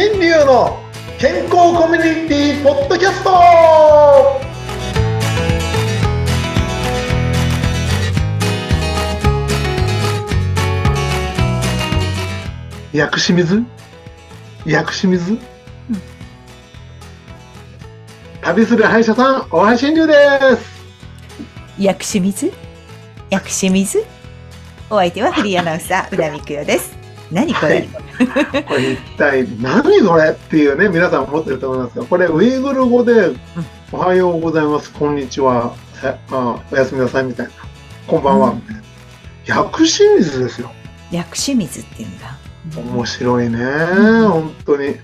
新流の健康コミュニティポッドキャスト。薬師水？薬師水、旅する歯医者さん大橋新流です。薬師水？薬師水？お相手はフリーアナウンサー、うなみくよです。何これ、これ一体何これっていうね皆さん思ってると思いますがこれウイグル語で「おはようございますこんにちはさあおやすみなさい」みたいな「こんばんは」みたいな。薬師水ですよ。薬師水って言うんだ。面白いね本当に。い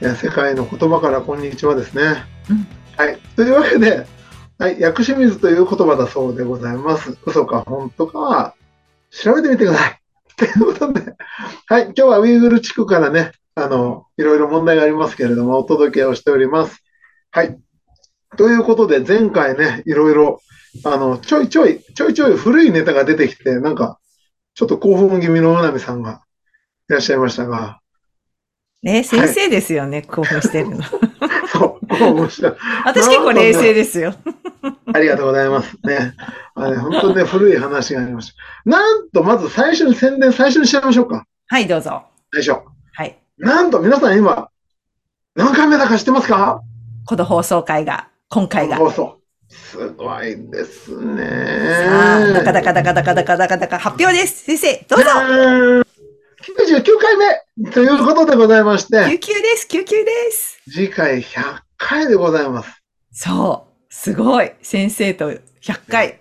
や世界の言葉から「こんにちは」ですね。うん。はい。というわけではい、薬師水という言葉だそうでございます。嘘か本当かは調べてみてください。ということで、はい、今日はウイグル地区からね、あの、いろいろ問題がありますけれども、お届けをしております。はい。ということで、前回ね、いろいろ、あの、ちょいちょい、ちょいちょい古いネタが出てきて、なんか、ちょっと興奮気味のうなみさんがいらっしゃいましたが、ね、先生ですよね、興奮してるの。そう、面白い。私結構冷静ですよ。ありがとうございます。ね。あれ本当にね、古い話がありました。なんと、まず最初に宣伝、最初にしちゃいましょうか。はい、どうぞ。最初。はい。なんと、皆さん今、何回目だか知ってますか？この放送回が、今回が。放送。すごいですね。さあ、ダカダカダカダカダカダカダカ発表です。先生、どうぞ。99回目ということでございまして、救急です、救急です。次回100回でございます。そう、すごい。先生と100回。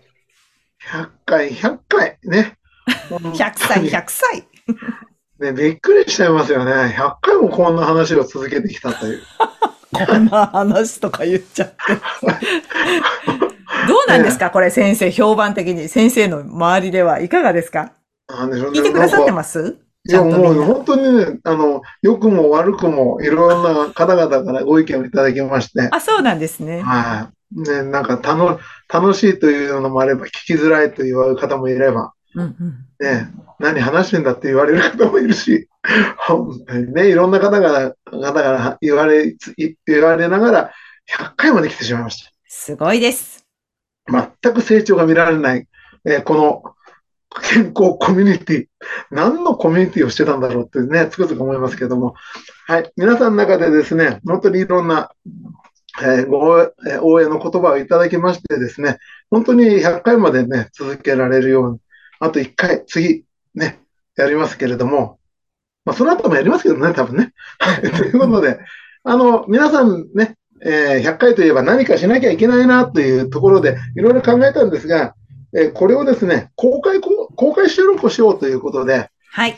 100回、100回、ね。100歳、100歳。ね、びっくりしちゃいますよね。100回もこんな話を続けてきたという。こんな話とか言っちゃって。どうなんですか？これ先生、評判的に。先生の周りではいかがですか？聞いてくださってます？いや、もう本当にね、あの、良くも悪くもいろんな方々からご意見をいただきまして、あ、そうなんですね。はい。ね、なんか楽、楽しいというのもあれば、聞きづらいと言われる方もいれば、うんうん。ね、何話してんだって言われる方もいるし、本当にね、いろんな方から、方から言われ、い言われながら、100回まで来てしまいました。すごいです。全く成長が見られない、えーこの健康コミュニティ、何のコミュニティをしてたんだろうってね、つくづく思いますけども、はい、皆さんの中でですね、本当にいろんな、えーごえー応援の言葉をいただきましてですね、本当に100回までね、続けられるように、あと1回、次、ね、やりますけれども、まあ、その後もやりますけどね、多分ね。はい。ということで、あの、皆さんね、えー100回といえば何かしなきゃいけないなというところでいろいろ考えたんですが、えーこれをですね、公開こ、公開収録をしようということで、はい。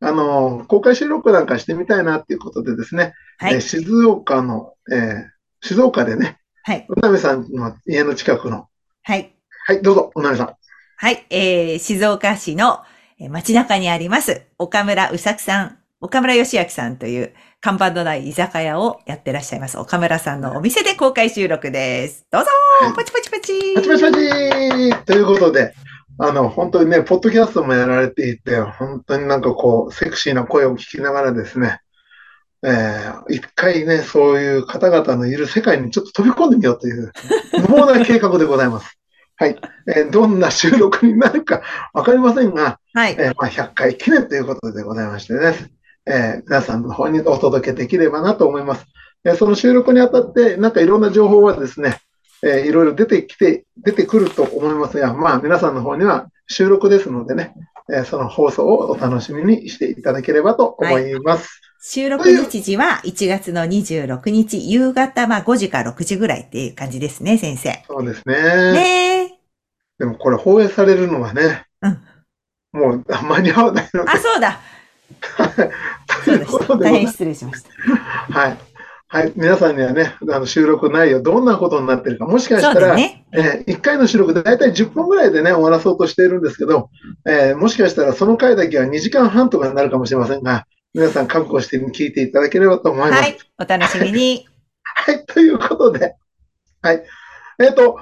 あのー公開収録なんかしてみたいなっていうことでですね、はいえー。静岡の、えー静岡でね、はい。うなみさんの家の近くの、はい。はい、どうぞ、うなみさん。はい。えー、静岡市のえー街中にあります、岡村うさきさん、岡村義明さんという看板のない居酒屋をやってらっしゃいます。岡村さんのお店で公開収録です。どうぞはいパチパチパチパチパチパチということで、あの、本当にね、ポッドキャストもやられていて、本当になんかこう、セクシーな声を聞きながらですね、えー一回ね、そういう方々のいる世界にちょっと飛び込んでみようという、無謀な計画でございます。はい。えーどんな収録になるかわかりませんが、はい。えーまあ、100回記念ということでございましてね、えー皆さんの方にお届けできればなと思います。えーその収録にあたって、なんかいろんな情報はですね、えーいろいろ出てきて、出てくると思いますが、まあ皆さんの方には収録ですのでね、えーその放送をお楽しみにしていただければと思います。収録日時は1月の26日、夕方、まあ5時から6時ぐらいっていう感じですね、先生。そうですね。ねえ。でもこれ放映されるのはね、うんもうあ間に合わないのであ、、そうだ。とそいううことでした。大変。失礼しました。はい。はい。皆さんにはね、あの収録内容、どんなことになってるか、もしかしたら、ね。え1回の収録で大体10分ぐらいでね、終わらそうとしているんですけど、えーもしかしたらその回だけは2時間半とかになるかもしれませんが、皆さん覚悟して聞いていただければと思います。はい。お楽しみに。はい、ということで、はい。えっ、と、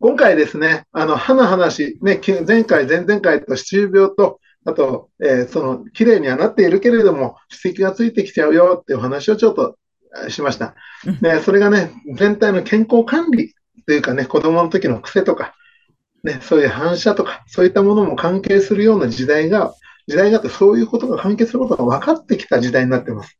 今回ですね、あの、歯の話、ね、き前回、前々回と歯周病と、あと、えーその、綺麗にはなっているけれども、指摘がついてきちゃうよっていうお話をちょっとえーしましたうん。で、それがね、全体の健康管理というかね、子供の時の癖とか、ね、そういう反射とか、そういったものも関係するような時代が、時代があって、そういうことが関係することが分かってきた時代になってます。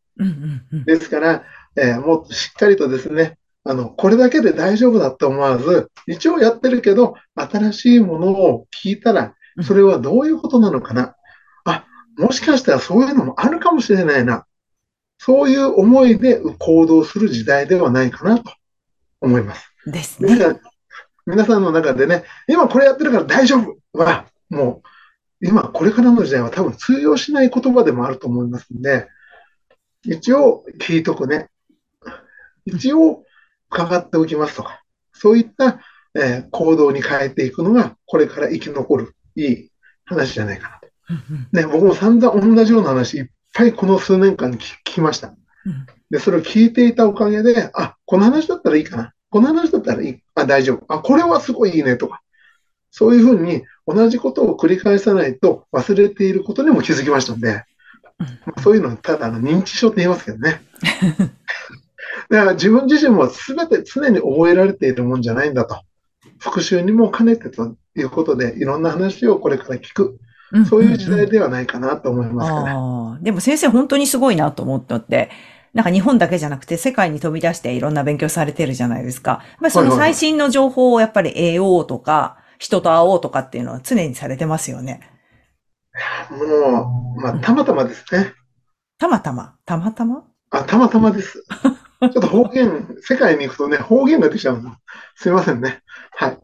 ですから、えーもっとしっかりとですね、あの、これだけで大丈夫だと思わず、一応やってるけど、新しいものを聞いたら、それはどういうことなのかな。あ、もしかしたらそういうのもあるかもしれないな。そういう思いで行動する時代ではないかなと思います。ですね。皆さんの中でね、今これやってるから大丈夫は、もう、今これからの時代は多分通用しない言葉でもあると思いますので、一応聞いとくね。一応伺っておきますとか、そういった、えー行動に変えていくのが、これから生き残るいい話じゃないかなね、僕も散々同じような話いっぱいこの数年間に聞聞きました。うんで、それを聞いていたおかげで、あ、この話だったらいいかな。この話だったらいい。あ、大丈夫。あ、これはすごいいいねとか。そういうふうに同じことを繰り返さないと忘れていることにも気づきましたので、まあそういうのはただあの認知症って言いますけどね。だから自分自身も全て常に覚えられているもんじゃないんだと。復習にも兼ねてということで、いろんな話をこれから聞く。うんそういう時代ではないかなと思いますから。ああ、でも先生本当にすごいなと思ったって、なんか日本だけじゃなくて世界に飛び出していろんな勉強されてるじゃないですか。まあその最新の情報をやっぱり得ようとか、人と会おうとかっていうのは常にされてますよね。もう、まあ、たまたまですね。たまたま、たまたま？あ、たまたまです。ちょっと方言、世界に行くとね、方言が出ちゃうの。すいませんね。はい。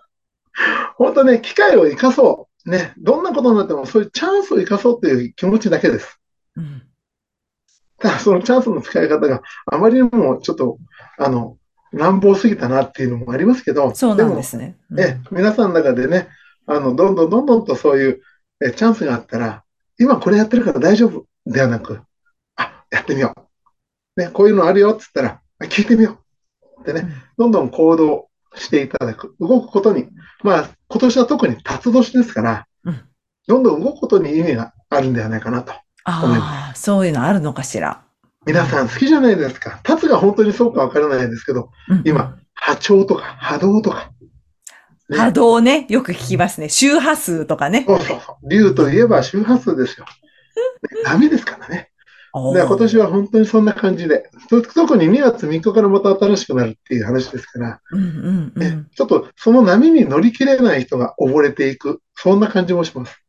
本当ね、機会を生かそう。ね、どんなことになってもそういうチャンスを生かそうという気持ちだけです。うん。ただ、そのチャンスの使い方があまりにもちょっと、あの、乱暴すぎたなっていうのもありますけど、そうなんですね。も、え、皆さんの中でね、あの、どんどんどんどんとそういうえチャンスがあったら、今これやってるから大丈夫ではなく、あ、やってみよう。ね、こういうのあるよって言ったら、あ聞いてみよう。ってね、どんどん行動していただく、動くことに、まあ、今年は特に辰年ですから、うんどんどん動くことに意味があるんではないかなと。思いああ、そういうのあるのかしら。皆さん好きじゃないですか。辰が本当にそうかわからないですけど、うん今、波長とか波動とか、ね波動ね、よく聞きますね。周波数とかね。そうそうそう。竜といえば周波数ですよ。ね波ですからね。で今年は本当にそんな感じで、と特に2月3日からまた新しくなるっていう話ですから、うんうんうねん。ちょっとその波に乗り切れない人が溺れていく、そんな感じもします。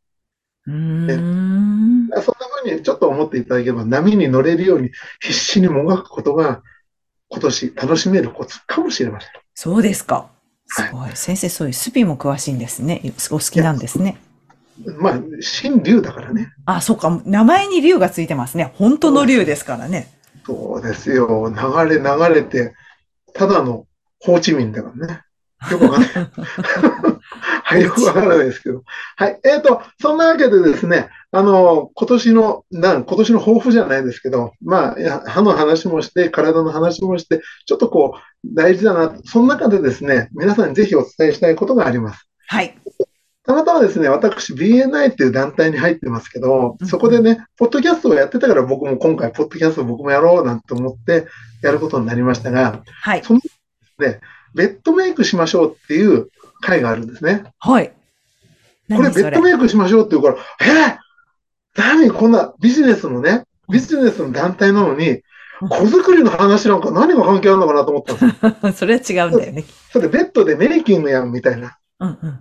うーん。そんな風にちょっと思っていただければ、波に乗れるように必死にもがくことが、今年楽しめるコツかもしれません。そうですか。すはいごい。先生、そういうスピも詳しいんですね。お好きなんですね。まあ、新竜だからね。あ、そうか。名前に竜がついてますね。本当の竜ですからね。そうですよ。流れ流れて、ただのホーチミンだからね。よくわかんない。はい、よくわからないですけど。はい。えっ、と、そんなわけでですね、あの、今年の、なん、今年の抱負じゃないですけど、まあ、歯の話もして、体の話もして、ちょっとこう、大事だな。その中でですね、皆さんにぜひお伝えしたいことがあります。はい。たまたまですね、私、BNI っていう団体に入ってますけど、そこでね、ポッドキャストをやってたから僕も今回、ポッドキャストを僕もやろうなんて思ってやることになりましたが、はい。ベッドメイクしましょうっていう会があるんですね。はい。これベッドメイクしましょうっていうから、えー、何こんなビジネスのね、ビジネスの団体なのに、うん子作りの話なんか何が関係あるのかなと思ったんですよ。それは違うんだよね。それベッドでメイキングやんみたいな。うんうん。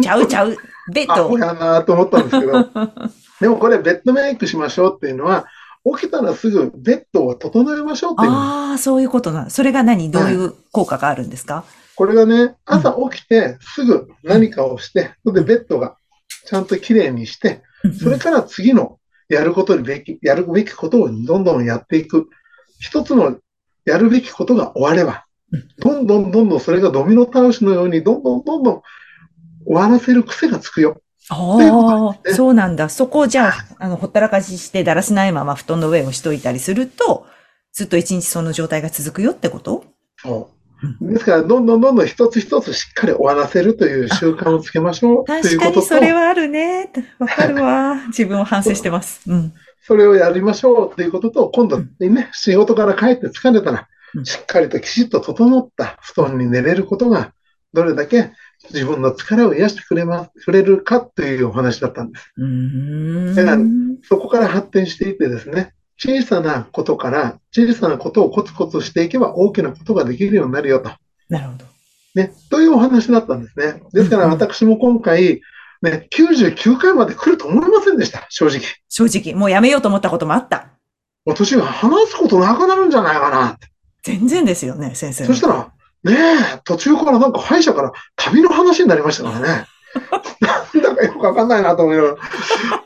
ちゃうちゃう。ベッド。アホやなと思ったんですけど、でもこれベッドメイクしましょうっていうのは、起きたらすぐベッドを整えましょうっていうの。ああ、そういうことなの。それが何？どういう効果があるんですか？これがね、朝起きてすぐ何かをして、それでベッドがちゃんときれいにして、それから次のやることにべき、やるべきことをどんどんやっていく。一つのやるべきことが終わればうん、どんどんどんどんそれがドミノ倒しのように、どんどんどんどん終わらせる癖がつくよ。というこああ、とですねそうなんだ。そこをじゃあ、あの、ほったらかししてだらしないまま布団の上をしといたりすると、ずっと一日その状態が続くよってこと？そう。ですから、どんどんどんどん一つ一つしっかり終わらせるという習慣をつけましょうという確かことと、にそれはあるね。わかるわ。自分を反省してます。うん。それをやりましょうということと、今度ね、仕事から帰って疲れたらう、んしっかりときちっと整った布団に寝れることが、どれだけ自分の疲れを癒してくれます、くれるかというお話だったんです。だからん。そこから発展していってですね、小さなことから小さなことをコツコツしていけば大きなことができるようになるよと。なるほど。ね、というお話だったんですね。ですから私も今回、ね、99回まで来ると思いませんでした、正直。正直、もうやめようと思ったこともあった。私が話すことなくなるんじゃないかなって。全然ですよね、先生。そしたら、ねえ、途中からなんか歯医者から旅の話になりましたからね。なんだかよくわかんないなと思いながら。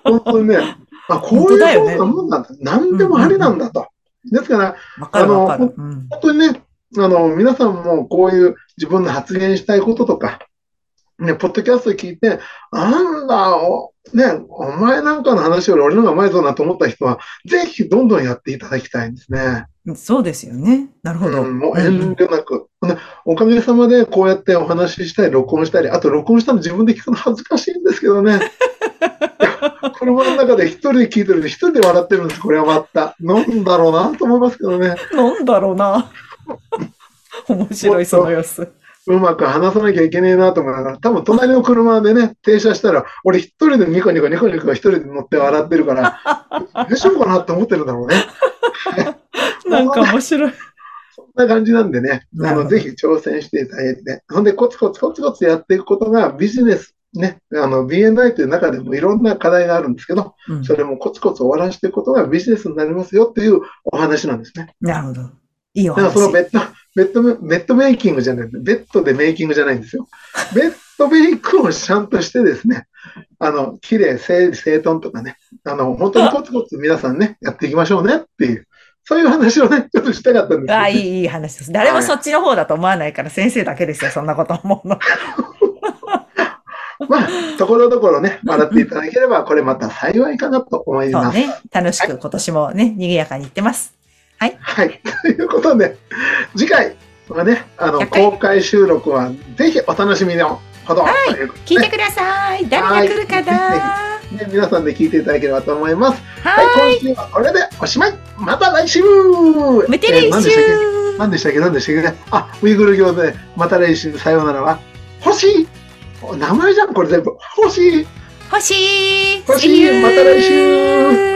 本当にね、あ、こういうふうなもんなんだ。何でもありなんだと。ですから。あうん。本当にね、あの、皆さんもこういう自分の発言したいこととか、ね、ポッドキャスト聞いて、なんだ、おね、お前なんかの話より俺の方がうまいぞなと思った人は、ぜひどんどんやっていただきたいんですね。そうですよね。なるほど。うんもう遠慮なく、ねおかげさまでこうやってお話ししたり、録音したり、あと録音したの自分で聞くの恥ずかしいんですけどね。車の中で一人で聞いてると一人で笑ってるんです、これはまた。なんだろうなと思いますけどね。なんだろうな。面白い、その様子。うまく話さなきゃいけねえなと思いながら、多分隣の車でね、停車したら、俺一人でニコニコニコニコ一人で乗って笑ってるから、大丈夫かなって思ってるんだろうね。なんか面白い。そんな感じなんでね、あの、ぜひ挑戦していただいて、ほんで、コツコツコツコツやっていくことがビジネス、ね、あの、BNI という中でもいろんな課題があるんですけど、うんそれもコツコツ終わらせていくことがビジネスになりますよっていうお話なんですね。なるほど。いいおだから話。そのベッド、ベッドメ、ベッドメイキングじゃない、ベッドでメイキングじゃないんですよ。ベッドメイクをちゃんとしてですね、あの、綺麗、整理整頓とかね、あの、本当にコツコツ皆さんね、やっていきましょうねっていう、そういう話をね、ちょっとしたかったんですよ、ああ、いい、いい話です。誰もそっちの方だと思わないから、先生だけですよ、そんなこと思うの。まあ、ところどころね、笑っていただければ、これまた幸いかなと思います。そうね。楽しく今年もね、賑やかにいってます。はい。ということで、次回はね、あの、100回公開収録はぜひお楽しみのほど、はい。聞いてください。誰が来るかな。ね、皆さんで聞いていただければと思います。ははい、今週はこれでおしまい。また来週。い。無テレえー何一でしたっけ？何でしたっけ？何でしたっけ？あ、ウイグル教で、また来週さようならは、星。名前じゃん、これ全部。星。星。星。See you また来週